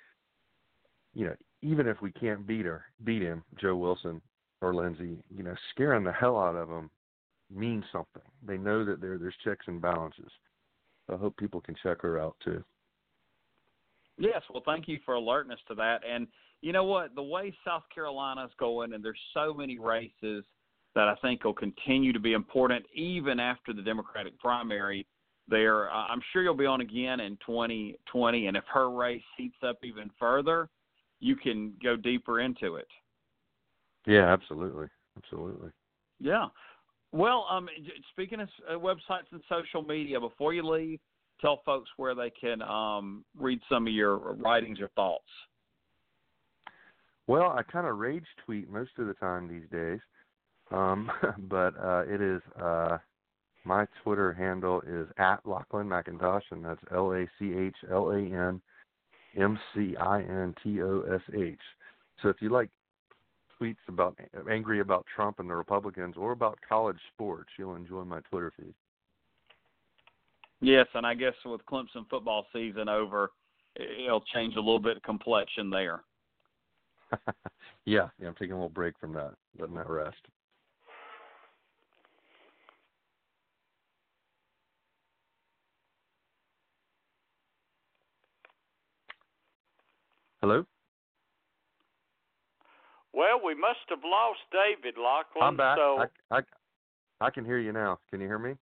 You know, even if we can't beat her, beat him, Joe Wilson or Lindsey, you know, scaring the hell out of them means something. They know that there there's checks and balances. I hope people can check her out too. Yes, well, thank you for alerting us to that. And you know what? The way South Carolina's going, and there's so many races that I think will continue to be important even after the Democratic primary. There, I'm sure you'll be on again in 2020, and if her race heats up even further, you can go deeper into it. Yeah, absolutely, absolutely. Yeah. Well, um, speaking of uh, websites and social media, before you leave, tell folks where they can um, read some of your writings or thoughts. Well, I kind of rage tweet most of the time these days, um, but uh, it is uh, my Twitter handle is at Lachlan McIntosh, and that's L A C H L A N M C I N T O S H. So if you like tweets about angry about Trump and the Republicans or about college sports, you'll enjoy my Twitter feed. Yes, and I guess with Clemson football season over, it'll change a little bit of complexion there. yeah, yeah, I'm taking a little break from that, letting that rest. Hello? Well, we must have lost David Lachlan. I'm back. So I, I, I can hear you now. Can you hear me?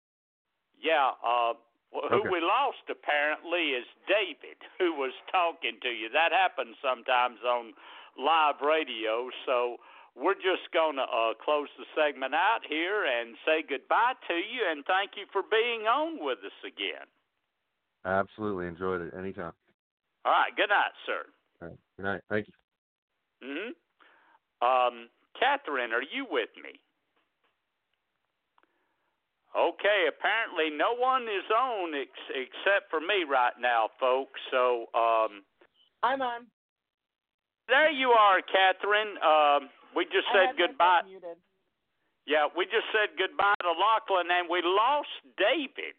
yeah, uh, wh- who Okay. we lost apparently is David, who was talking to you. That happens sometimes on live radio. So we're just going to uh, close the segment out here and say goodbye to you and thank you for being on with us again. Absolutely enjoyed it. Anytime. All right. Good night, sir. All right. Good night. Thank you. hmm Um, Catherine, are you with me? Okay, apparently no one is on ex- except for me right now, folks. So, um, I'm on. there you are, Catherine. Um, we just said had goodbye. Yeah, we just said goodbye to Lachlan, and we lost David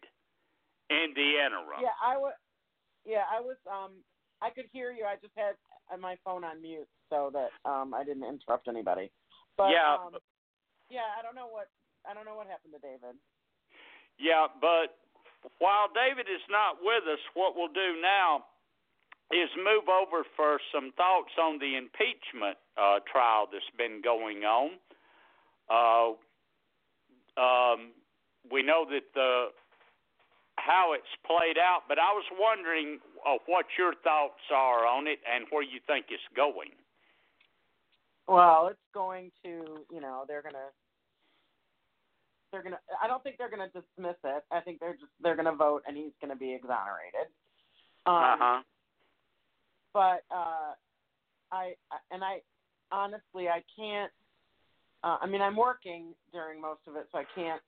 in the interim. Yeah, I was. Yeah, I was. Um, I could hear you. I just had uh, my phone on mute so that um I didn't interrupt anybody. But Yeah. um, yeah, I don't know what I don't know what happened to David. Yeah, but while David is not with us, what we'll do now is move over for some thoughts on the impeachment uh, trial that's been going on. Uh, um, we know that the how it's played out, but I was wondering uh, what your thoughts are on it and where you think it's going. Well, it's going to, you know, they're gonna, they're gonna. I don't think they're gonna dismiss it. I think they're just they're gonna vote and he's gonna be exonerated. Um, Uh huh. But uh, I I- and I honestly I can't. Uh, I mean, I'm working during most of it, so I can't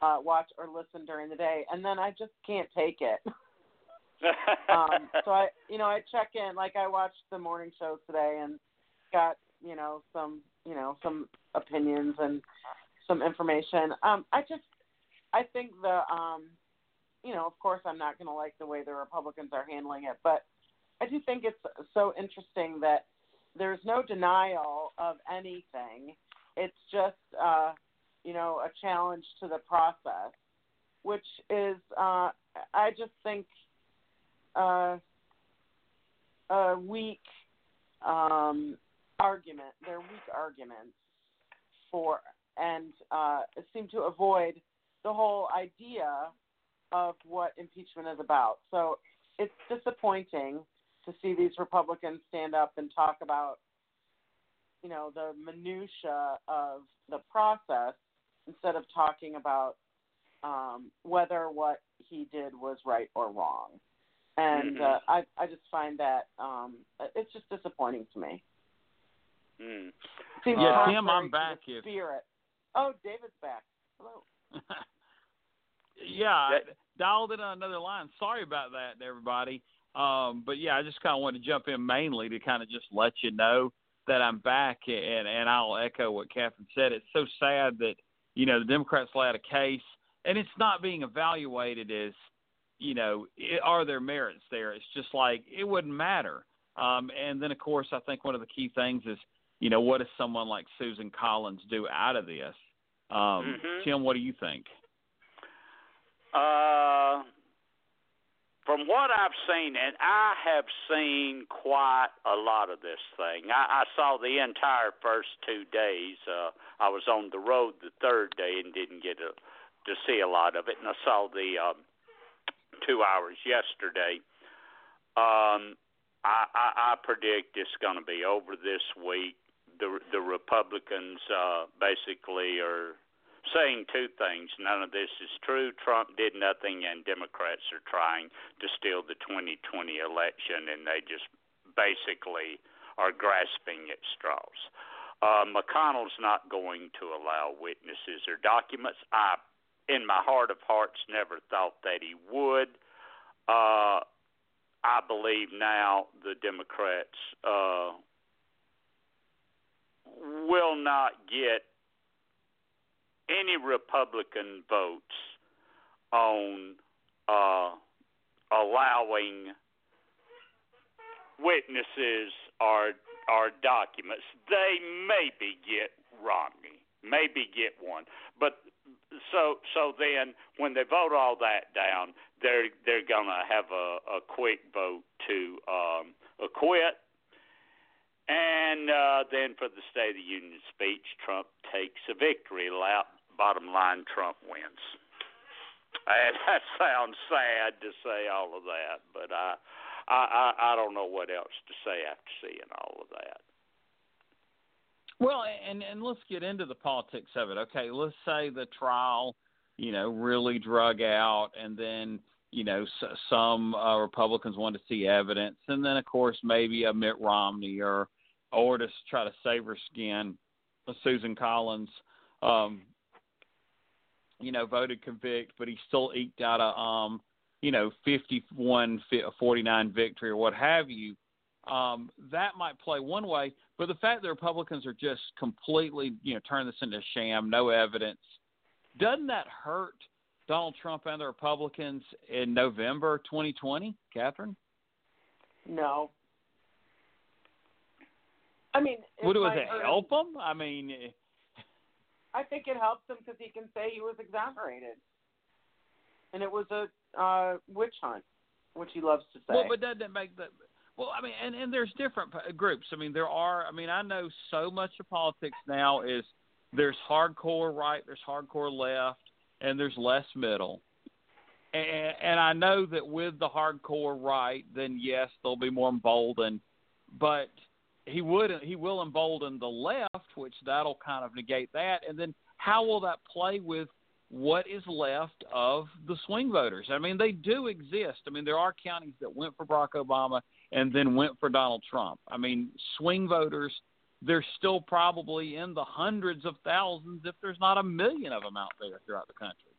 uh, watch or listen during the day, and then I just can't take it. um, so I, you know, I check in. Like I watched the morning show today, and got you know some you know some opinions and some information. Um, I just I think the um, you know of course I'm not going to like the way the Republicans are handling it, but I do think it's so interesting that there's no denial of anything. It's just uh, you know a challenge to the process, which is uh, I just think uh, a weak um, argument. They're weak arguments for and uh, seem to avoid the whole idea of what impeachment is about. So it's disappointing to see these Republicans stand up and talk about, you know, the minutia of the process instead of talking about um, whether what he did was right or wrong. And Mhm. uh, I I just find that um, it's just disappointing to me. Mm. Seems Yeah, contrary Tim, I'm back the if- Spirit. Oh, David's back. Hello. yeah, I dialed in on another line. Sorry about that, everybody. Um, but yeah, I just kind of wanted to jump in mainly to kind of just let you know that I'm back, and and I'll echo what Catherine said. It's so sad that you know the Democrats lay out a case, and it's not being evaluated as you know it, are there merits there. It's just like it wouldn't matter. Um, and then of course, I think one of the key things is you know what does someone like Susan Collins do out of this? Um, Mhm. Tim, what do you think? Uh, from what I've seen, and I have seen quite a lot of this thing. I, I saw the entire first two days. Uh, I was on the road the third day and didn't get a, to see a lot of it, and I saw the um, two hours yesterday. Um, I, I, I predict it's going to be over this week. The the Republicans uh, basically are saying two things. None of this is true. Trump did nothing, and Democrats are trying to steal the 2020 election, and they just basically are grasping at straws. Uh, McConnell's not going to allow witnesses or documents. I, in my heart of hearts, never thought that he would. Uh, I believe now the Democrats uh, will not get any Republican votes on uh, allowing witnesses or or documents. They maybe get Romney, maybe get one, but so so then when they vote all that down, they're they're gonna have a, a quick vote to um, acquit. And uh, then for the State of the Union speech, Trump takes a victory lap. Bottom line, Trump wins. And that sounds sad to say all of that, but I, I, I, I don't know what else to say after seeing all of that. Well, and and let's get into the politics of it. Okay, let's say the trial, you know, really drug out, and then you know s- some uh, Republicans want to see evidence, and then of course maybe a Mitt Romney or or to try to save her skin, Susan Collins, um, you know, voted convict, but he still eked out a um, you know, 51 49 victory or what have you. Um, that might play one way, but the fact that Republicans are just completely, you know, turning this into a sham, no evidence, doesn't that hurt Donald Trump and the Republicans in November 2020, Catherine? No. I mean, Would it was it hurt him. help them? I mean, eh, I think it helps him because he can say he was exonerated, and it was a uh, witch hunt, which he loves to say. well, but doesn't it make the well? I mean, and and there's different uh, groups. I mean, there are. I mean, I know so much of politics now is there's hardcore right, there's hardcore left, and there's less middle. And, and I know that with the hardcore right, then yes, they'll be more emboldened. But he would he will embolden the left, which that'll kind of negate that. And then how will that play with what is left of the swing voters? I mean, they do exist. I mean, there are counties that went for Barack Obama and then went for Donald Trump. I mean, swing voters. They're still probably in the hundreds of thousands, if there's not a million of them out there throughout the country.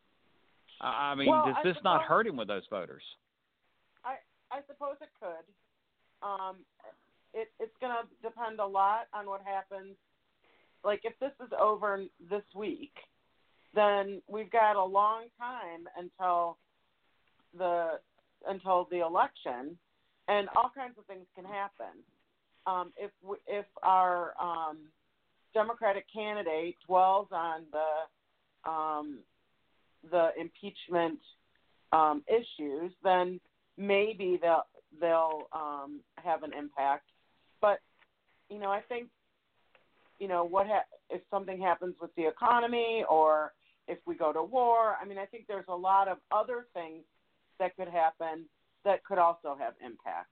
I I mean, Well, does I this not suppose- hurt him with those voters? I I suppose it could. Um, it, it's going to depend a lot on what happens. Like if this is over this week, then we've got a long time until the until the election, and all kinds of things can happen. Um, if if our um, Democratic candidate dwells on the um, the impeachment um, issues, then maybe they'll they'll um, have an impact. But you know, I think you know what ha- if something happens with the economy or if we go to war. I mean, I think there's a lot of other things that could happen that could also have impact.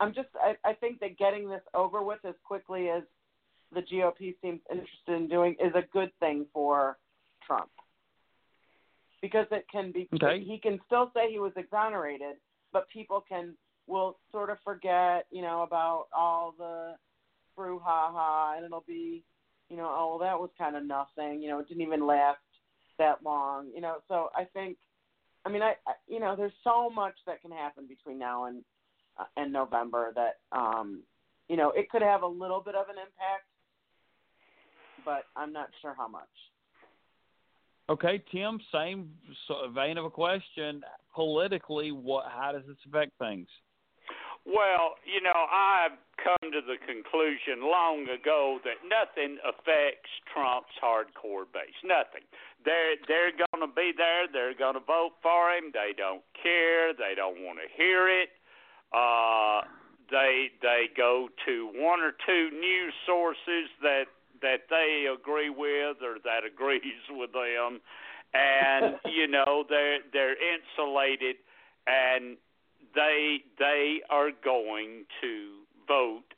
I'm just I, I think that getting this over with as quickly as the GOP seems interested in doing is a good thing for Trump because it can be okay. he can still say he was exonerated, but people can will sort of forget, you know, about all the brouhaha, and it'll be, you know, oh, well, that was kind of nothing, you know, it didn't even last that long, you know. So I think, I mean, I, I you know, there's so much that can happen between now and uh, and November that, um, you know, it could have a little bit of an impact, but I'm not sure how much. Okay, Tim, same vein of a question. Politically, what how does this affect things? Well, you know, I've come to the conclusion long ago that nothing affects Trump's hardcore base. Nothing. They're they're going to be there. They're going to vote for him. They don't care. They don't want to hear it. Uh, they they go to one or two news sources that that they agree with or that agrees with them, and you know they're they're insulated, and they they are going to vote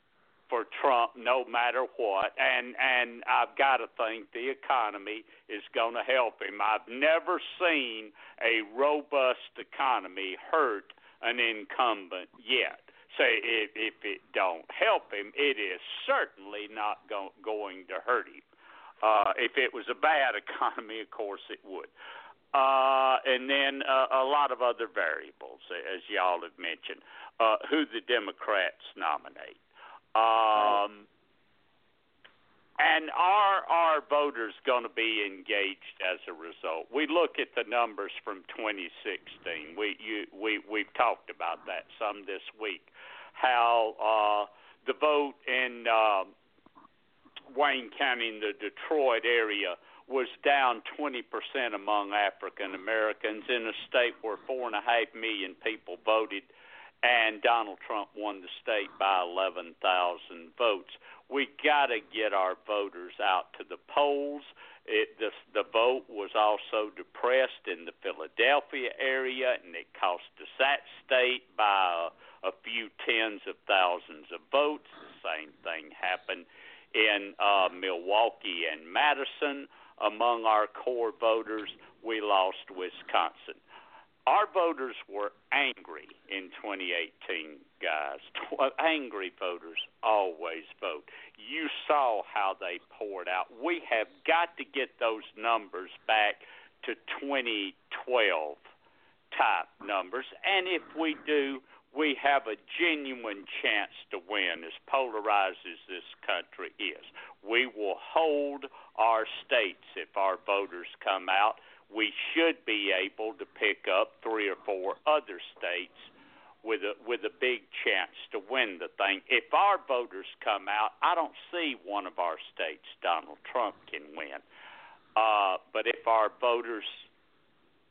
for Trump no matter what, and and I've got to think the economy is going to help him. I've never seen a robust economy hurt an incumbent yet say if, if it don't help him, it is certainly not go, going to hurt him. Uh, if it was a bad economy, of course it would. Uh, and then uh, a lot of other variables, as y'all have mentioned, uh, who the Democrats nominate. Um, and are our voters going to be engaged as a result? We look at the numbers from 2016. We you, we we've talked about that some this week. How uh, the vote in uh, Wayne County, in the Detroit area, was down 20% among African Americans in a state where four and a half million people voted, and Donald Trump won the state by 11,000 votes we got to get our voters out to the polls. It, the, the vote was also depressed in the Philadelphia area, and it cost us that state by a, a few tens of thousands of votes. The same thing happened in uh, Milwaukee and Madison. Among our core voters, we lost Wisconsin. Our voters were angry in 2018 guys. Angry voters always vote. You saw how they poured out. We have got to get those numbers back to 2012 type numbers. And if we do, we have a genuine chance to win, as polarized as this country is. We will hold our states if our voters come out. We should be able to pick up three or four other states with a with a big chance to win the thing. If our voters come out, I don't see one of our states Donald Trump can win. Uh, but if our voters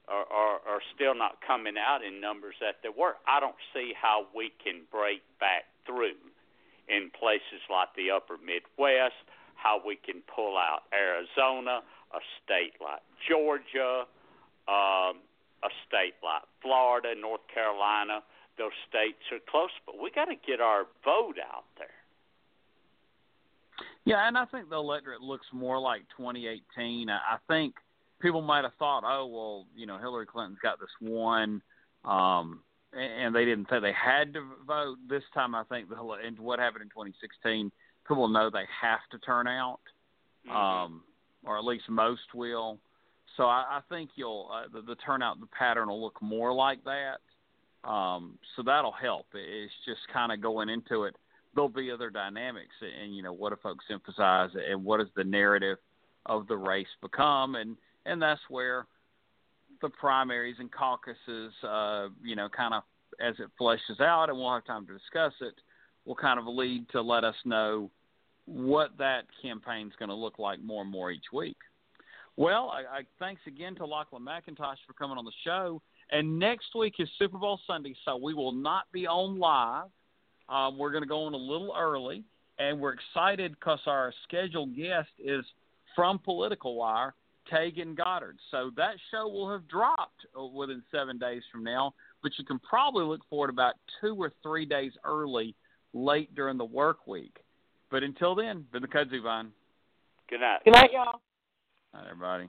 are, are, are still not coming out in numbers that they were, I don't see how we can break back through in places like the Upper Midwest. How we can pull out Arizona, a state like Georgia, um, a state like Florida, North Carolina those states are close, but we got to get our vote out there. Yeah, and I think the electorate looks more like 2018. I think people might have thought, oh well, you know, Hillary Clinton's got this one, um, and they didn't say they had to vote. This time, I think the and what happened in 2016, people know they have to turn out, mm-hmm. um, or at least most will. So I, I think you'll uh, the, the turnout the pattern will look more like that. Um, so that'll help. It's just kind of going into it there'll be other dynamics, and you know what do folks emphasize, and what does the narrative of the race become, and and that's where the primaries and caucuses, uh, you know, kind of as it fleshes out, and we'll have time to discuss it, will kind of lead to let us know what that campaign's going to look like more and more each week. Well, I, I thanks again to Lachlan McIntosh for coming on the show. And next week is Super Bowl Sunday, so we will not be on live. Um, we're going to go on a little early, and we're excited because our scheduled guest is from Political Wire, Taegan Goddard. So that show will have dropped uh, within seven days from now, but you can probably look for it about two or three days early, late during the work week. But until then, been the Kudzu Vine. Good night. Good night, y'all. Night, everybody.